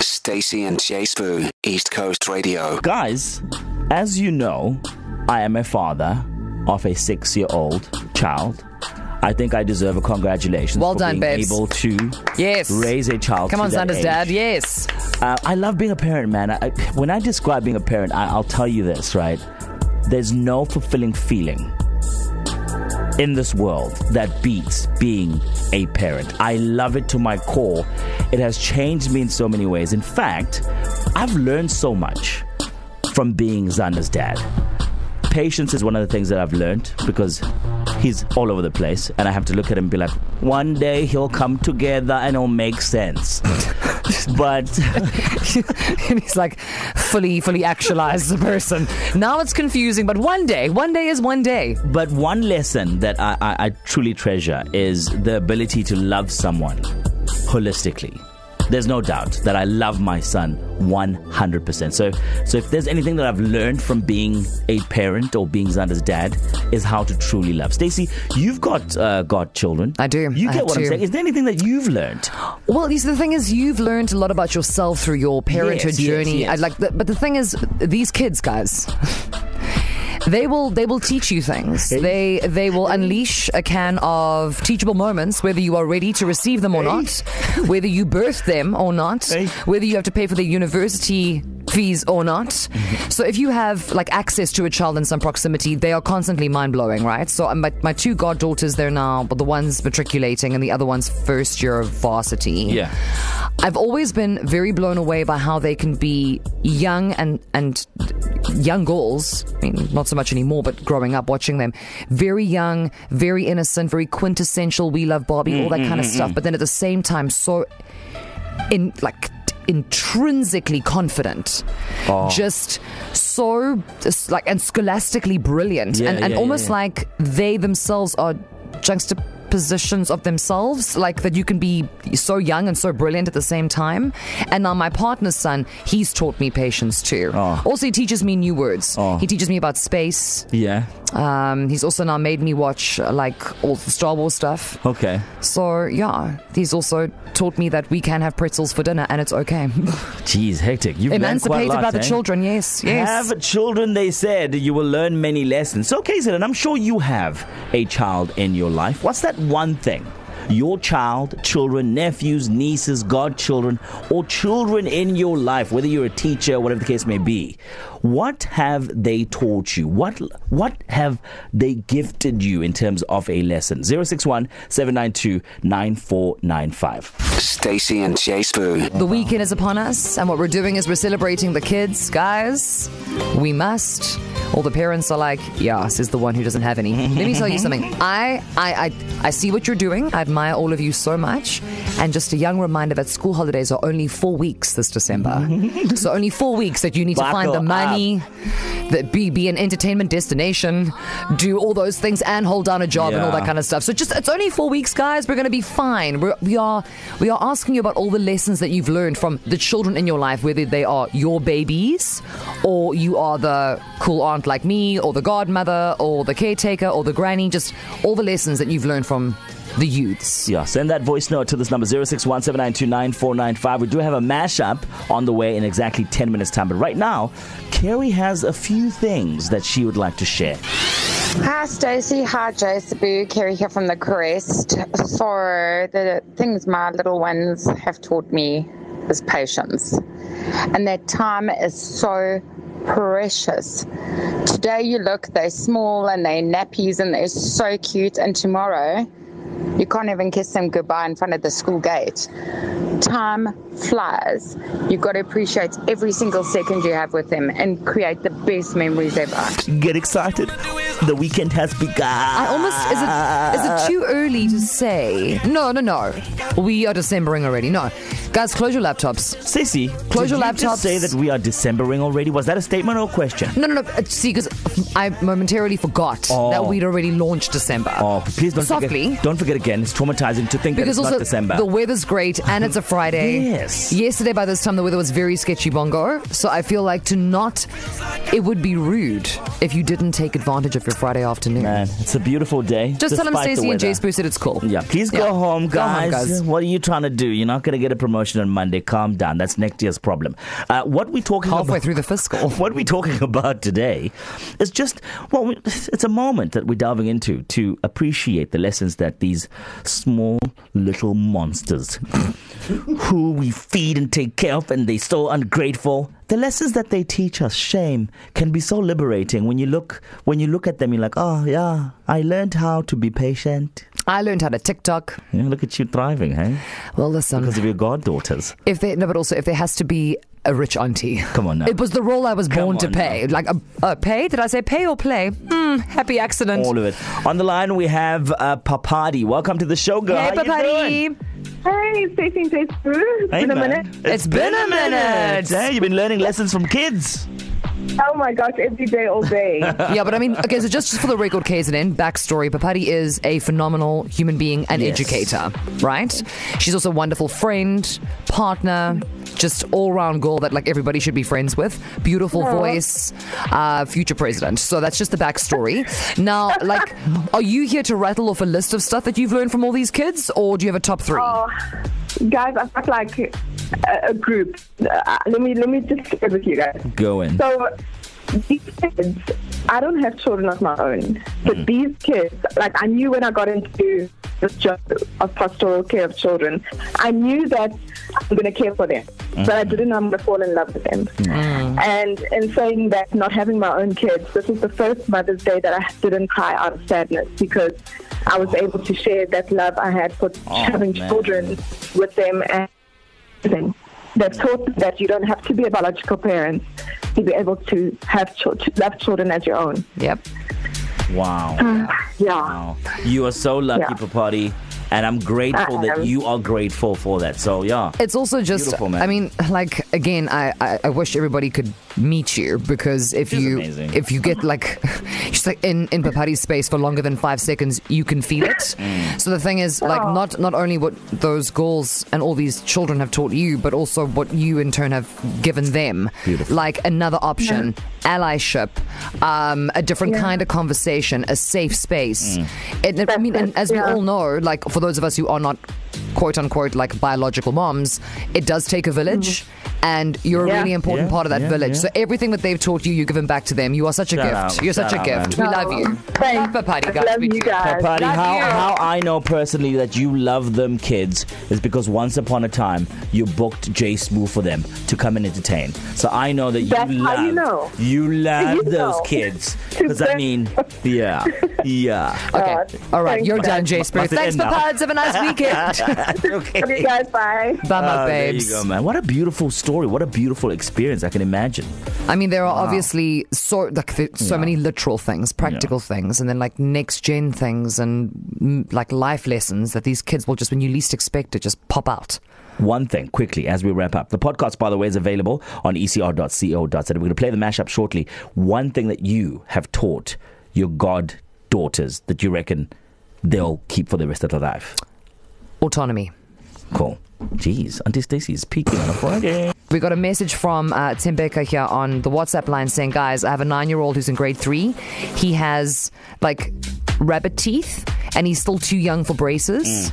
Stacy and Jay Spoo, East Coast Radio. Guys, as you know, I am a father of a six year old child. I think I deserve a congratulations Well for done, being babes. able to Yes. raise a child. Come to on, that Xander's dad. Yes. Uh, I love being a parent, man. I, when I describe being a parent, I, I'll tell you this, right? There's no fulfilling feeling in this world that beats being a parent. I love it to my core. It has changed me in so many ways. In fact, I've learned so much from being Xander's dad. Patience is one of the things that I've learned because he's all over the place, and I have to look at him and be like, one day he'll come together and it'll make sense. but he's like fully, fully actualized person. Now it's confusing, but one day, one day is one day. But one lesson that I, I, I truly treasure is the ability to love someone holistically. There's no doubt that I love my son 100%. So, so if there's anything that I've learned from being a parent or being Xander's dad, is how to truly love. Stacey, you've got uh, godchildren. I do. You I get what I'm saying. Is there anything that you've learned? Well, you see, the thing is, you've learned a lot about yourself through your parenthood Yes, yes, journey. yes. I like, the, but the thing is, these kids, guys. They will they will teach you things. They they will unleash a can of teachable moments, whether you are ready to receive them or not, whether you birth them or not, whether you have to pay for their university fees or not. Mm-hmm. So if you have like access to a child in some proximity, they are constantly mind blowing, right? So um, my my two goddaughters, they're now, but the one's matriculating and the other one's first year of varsity. Yeah. I've always been very blown away by how they can be young and and young girls. I mean, not so much anymore, but growing up watching them, very young, very innocent, very quintessential. We love Barbie, all that mm, kind of mm, stuff. Mm. But then at the same time, so in like intrinsically confident, oh. just so just like and scholastically brilliant, Yeah, and, and yeah, almost yeah, like they themselves are juxtapositions of themselves, like that you can be so young and so brilliant at the same time. And now my partner's son, he's taught me patience too. Oh. Also, he teaches me new words. Oh. He teaches me about space. Yeah. Um, he's also now made me watch like all the Star Wars stuff. Okay. So yeah, he's also taught me that we can have pretzels for dinner and it's okay. Jeez, hectic. You've learned quite a Emancipated lot, by the eh? children, yes, yes. Have children, they said, you will learn many lessons. So, okay, and I'm sure you have a child in your life. What's that one thing? Your child, children, nephews, nieces, godchildren, or children in your life, whether you're a teacher, whatever the case may be, what have they taught you? What what have they gifted you in terms of a lesson? 061 792 9495. Stacy and Jay Spoo. The weekend is upon us, and what we're doing is we're celebrating the kids. Guys, we must. All the parents are like, Yas is the one who doesn't have any. Let me tell you something. I, I, I, I see what you're doing. I admire all of you so much. And just a young reminder that school holidays are only four weeks this December. so only four weeks that you need to find the money, that be, be an entertainment destination, do all those things, and hold down a job and all that kind of stuff. So just it's only four weeks, guys. We're going to be fine. We're, we are we are asking you about all the lessons that you've learned from the children in your life, whether they are your babies or you are the cool aunt like me, or the godmother, or the caretaker, or the granny. Just all the lessons that you've learned from the youths. Yeah, send that voice note to this number 0617929495. We do have a mashup on the way in exactly 10 minutes time. But right now, Carrie has a few things that she would like to share. Hi, Stacey. Hi, Jay Sabu. Kerry here from the Crest. So, the things my little ones have taught me is patience. And that time is so precious. Today, you look, they're small and they're nappies and they're so cute. And tomorrow, you can't even kiss them goodbye in front of the school gate. Time flies. You've got to appreciate every single second you have with them and create the best memories ever. Get excited. The weekend has begun. I almost is it is it too early to say? No, no, no. We are Decembering already. No, guys, close your laptops. Sissy, Close did your you just say that we are Decembering already? Was that a statement or a question? No, no, no. uh, See, because I momentarily forgot Oh. that we'd already launched December. Oh, please don't Softly. forget. Don't forget again. It's traumatizing to think Because that it's also not December. the weather's great and it's a Friday. Yes. Yesterday by this time the weather was very sketchy bongo. So I feel like to not it would be rude if you didn't take advantage of your Friday afternoon. Man, it's a beautiful day. Just tell them Stacey and. Jay Spoo said it's cool. Yeah, please go Yeah. home, Go home, guys. guys. What are you trying to do? You're not going to get a promotion. on Monday. Calm down. That's next year's problem. Uh, what we talking Halfway about, through the fiscal. What we're talking about today is just well, we- it's a moment that we're delving into to appreciate the lessons that these small little monsters, who we feed and take care of, and they're so ungrateful. The lessons that they teach us, shame, can be so liberating. When you look, when you look at them, you're like, oh yeah, I learned how to be patient. I learned how to TikTok. Yeah, look at you thriving, hey? Well, listen, Because of your goddaughters. if they no, but also if there has to be a rich auntie. Come on now. It was the role I was Come born to pay. Like, a, uh, pay? Did I say pay or play? Hmm, happy accident. All of it. On the line, we have uh, Papadi. Welcome to the show, girl. hey, How you doing? Papadi. Hey, Stacey and Jace Boo. It's Hey, been a man. minute. It's been a minute. Hey, you've been learning lessons from kids. Oh my gosh, every day, all day. yeah, but I mean, okay, so just for the record, KZN, backstory, Papadi is a phenomenal human being and Yes. educator, right? She's also a wonderful friend, partner, just all round girl that like everybody should be friends with. Beautiful voice, uh, future president. So that's just the backstory. Now, like, are you here to rattle off a list of stuff that you've learned from all these kids, or do you have a top three? oh, guys, I've got like a, a group. Uh, let me let me just share with you guys. Go in. So these kids, I don't have children of my own, but these kids, like I knew when I got into this job of pastoral care of children, I knew that I'm going to care for them, but I mm. didn't know I'm going to fall in love with them. Mm. And in saying that, not having my own kids, this is the first Mother's Day that I didn't cry out of sadness because I was able to share that love I had for oh, having man. children with them and everything. They've taught that you don't have to be a biological parent to be able to have chil- to love children as your own. Yep. Wow. Yeah. wow. You are so lucky, Yeah. Papadi. And I'm grateful that um, you are grateful for that. So, yeah. It's also just, Beautiful, man. I mean, like again, I, I, I wish everybody could meet you because if She's you amazing. if you get like just like in in Papadi's space for longer than five seconds, you can feel it. Mm. So the thing is, like, not not only what those girls and all these children have taught you, but also what you in turn have given them. Beautiful. Like another option, allyship, um, a different kind of conversation, a safe space. Mm. And, I mean, and as we all know, like for those of us who are not quote unquote like biological moms, it does take a village. And you're a really important. Yeah, part of that yeah, village. yeah. So everything that they've taught you, you give them back to them. You are such a Shout gift. out, You're such shout a gift. man. We love you. Thanks. Love Papadi, guys. love you guys. Papadi, Love how, you. how I know personally that you love them kids is because once upon a time you booked J Smooth for them to come and entertain. So I know that you That's love how you know. you love You those know. kids. Because I mean, yeah, yeah. Okay. God. All right. You're done, Jay Must Spirit. Thanks, end now? Papads. Have a nice weekend. okay. Love you guys. Bye. Bye, my Oh, there you go, man. What a beautiful story. What a beautiful experience. I can imagine. I mean, there are obviously so like so Yeah. many literal things, practical things, and then like next gen things and mm, like life lessons that these kids will just, when you least expect it, just pop out. One thing quickly as we wrap up. The podcast, by the way, is available on ecr.co.za. We're going to play the mashup shortly. One thing that you have taught your god daughters that you reckon they'll keep for the rest of their life. Autonomy. Cool. Jeez, Auntie Stacey is peaking on a Friday. We got a message from uh, Tim Baker here on the WhatsApp line saying, guys, I have a nine year old who's in grade three. He has like rabbit teeth and he's still too young for braces.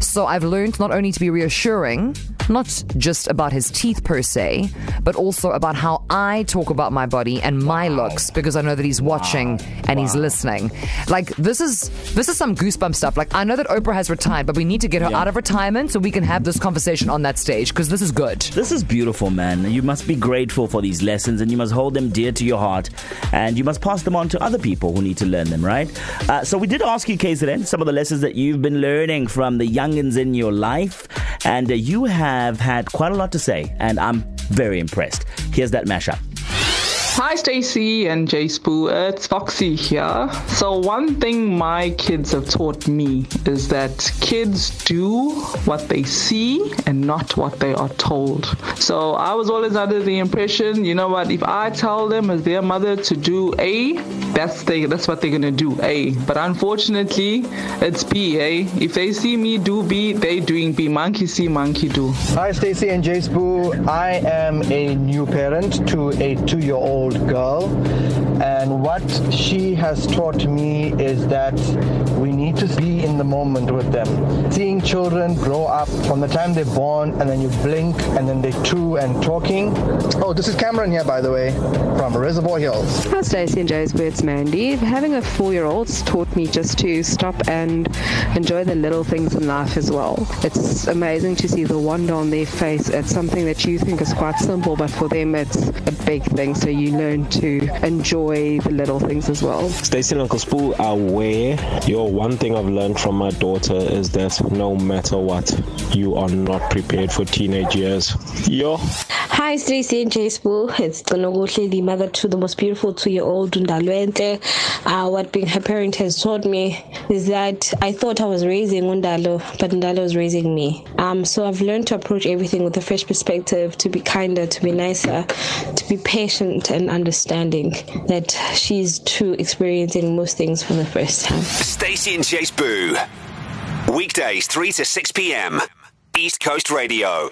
So I've learned not only to be reassuring, not just about his teeth per se, but also about how I talk about my body and my looks because I know that he's watching and he's listening. Like this is this is some goosebump stuff. Like I know that Oprah has retired, but we need to get her Yeah. out of retirement so we can have this conversation on that stage because this is good. This is beautiful, man. You must be grateful for these lessons and you must hold them dear to your heart and you must pass them on to other people who need to learn them, right? Uh, so, we did ask you, KZN, some of the lessons that you've been learning from the youngins in your life, and uh, you have had quite a lot to say, and I'm very impressed. Here's that mashup. Hi Stacy and Jay Spoo, it's Foxy here. So one thing my kids have taught me is that kids do what they see and not what they are told. So I was always under the impression, you know what, if I tell them as their mother to do A, that's they that's what they're gonna do, A. But unfortunately it's B, A. If they see me do B, they doing B. Monkey see, monkey do. Hi, Stacy and Jace Spoo. I am a new parent to a two year old old girl. And what she has taught me is that we need to be in the moment with them. Seeing children grow up from the time they're born and then you blink and then they're two and talking. Oh, this is Cameron here, by the way, from Reservoir Hills. Hi, Stacey and Joe's It's Mandy. Having a four year old taught me just to stop and enjoy the little things in life as well. It's amazing to see the wonder on their face at something that you think is quite simple, but for them it's a big thing. So you learn to enjoy the little things as well. Stacey and Uncle Spoo are aware. Yo, one thing I've learned from my daughter is that no matter what, you are not prepared for teenage years. Yo. Hi, Stacey and J Spoo. It's Gonoguhle, the mother to the most beautiful two year old Undalwente. Uh, what being her parent has taught me is that I thought I was raising Undalo, but Undalo was raising me. Um, so I've learned to approach everything with a fresh perspective, to be kinder, to be nicer, to be patient and understanding that she's too experiencing most things for the first time. Stacey and Chase Boo. Weekdays 3 to 6 p.m. East Coast Radio.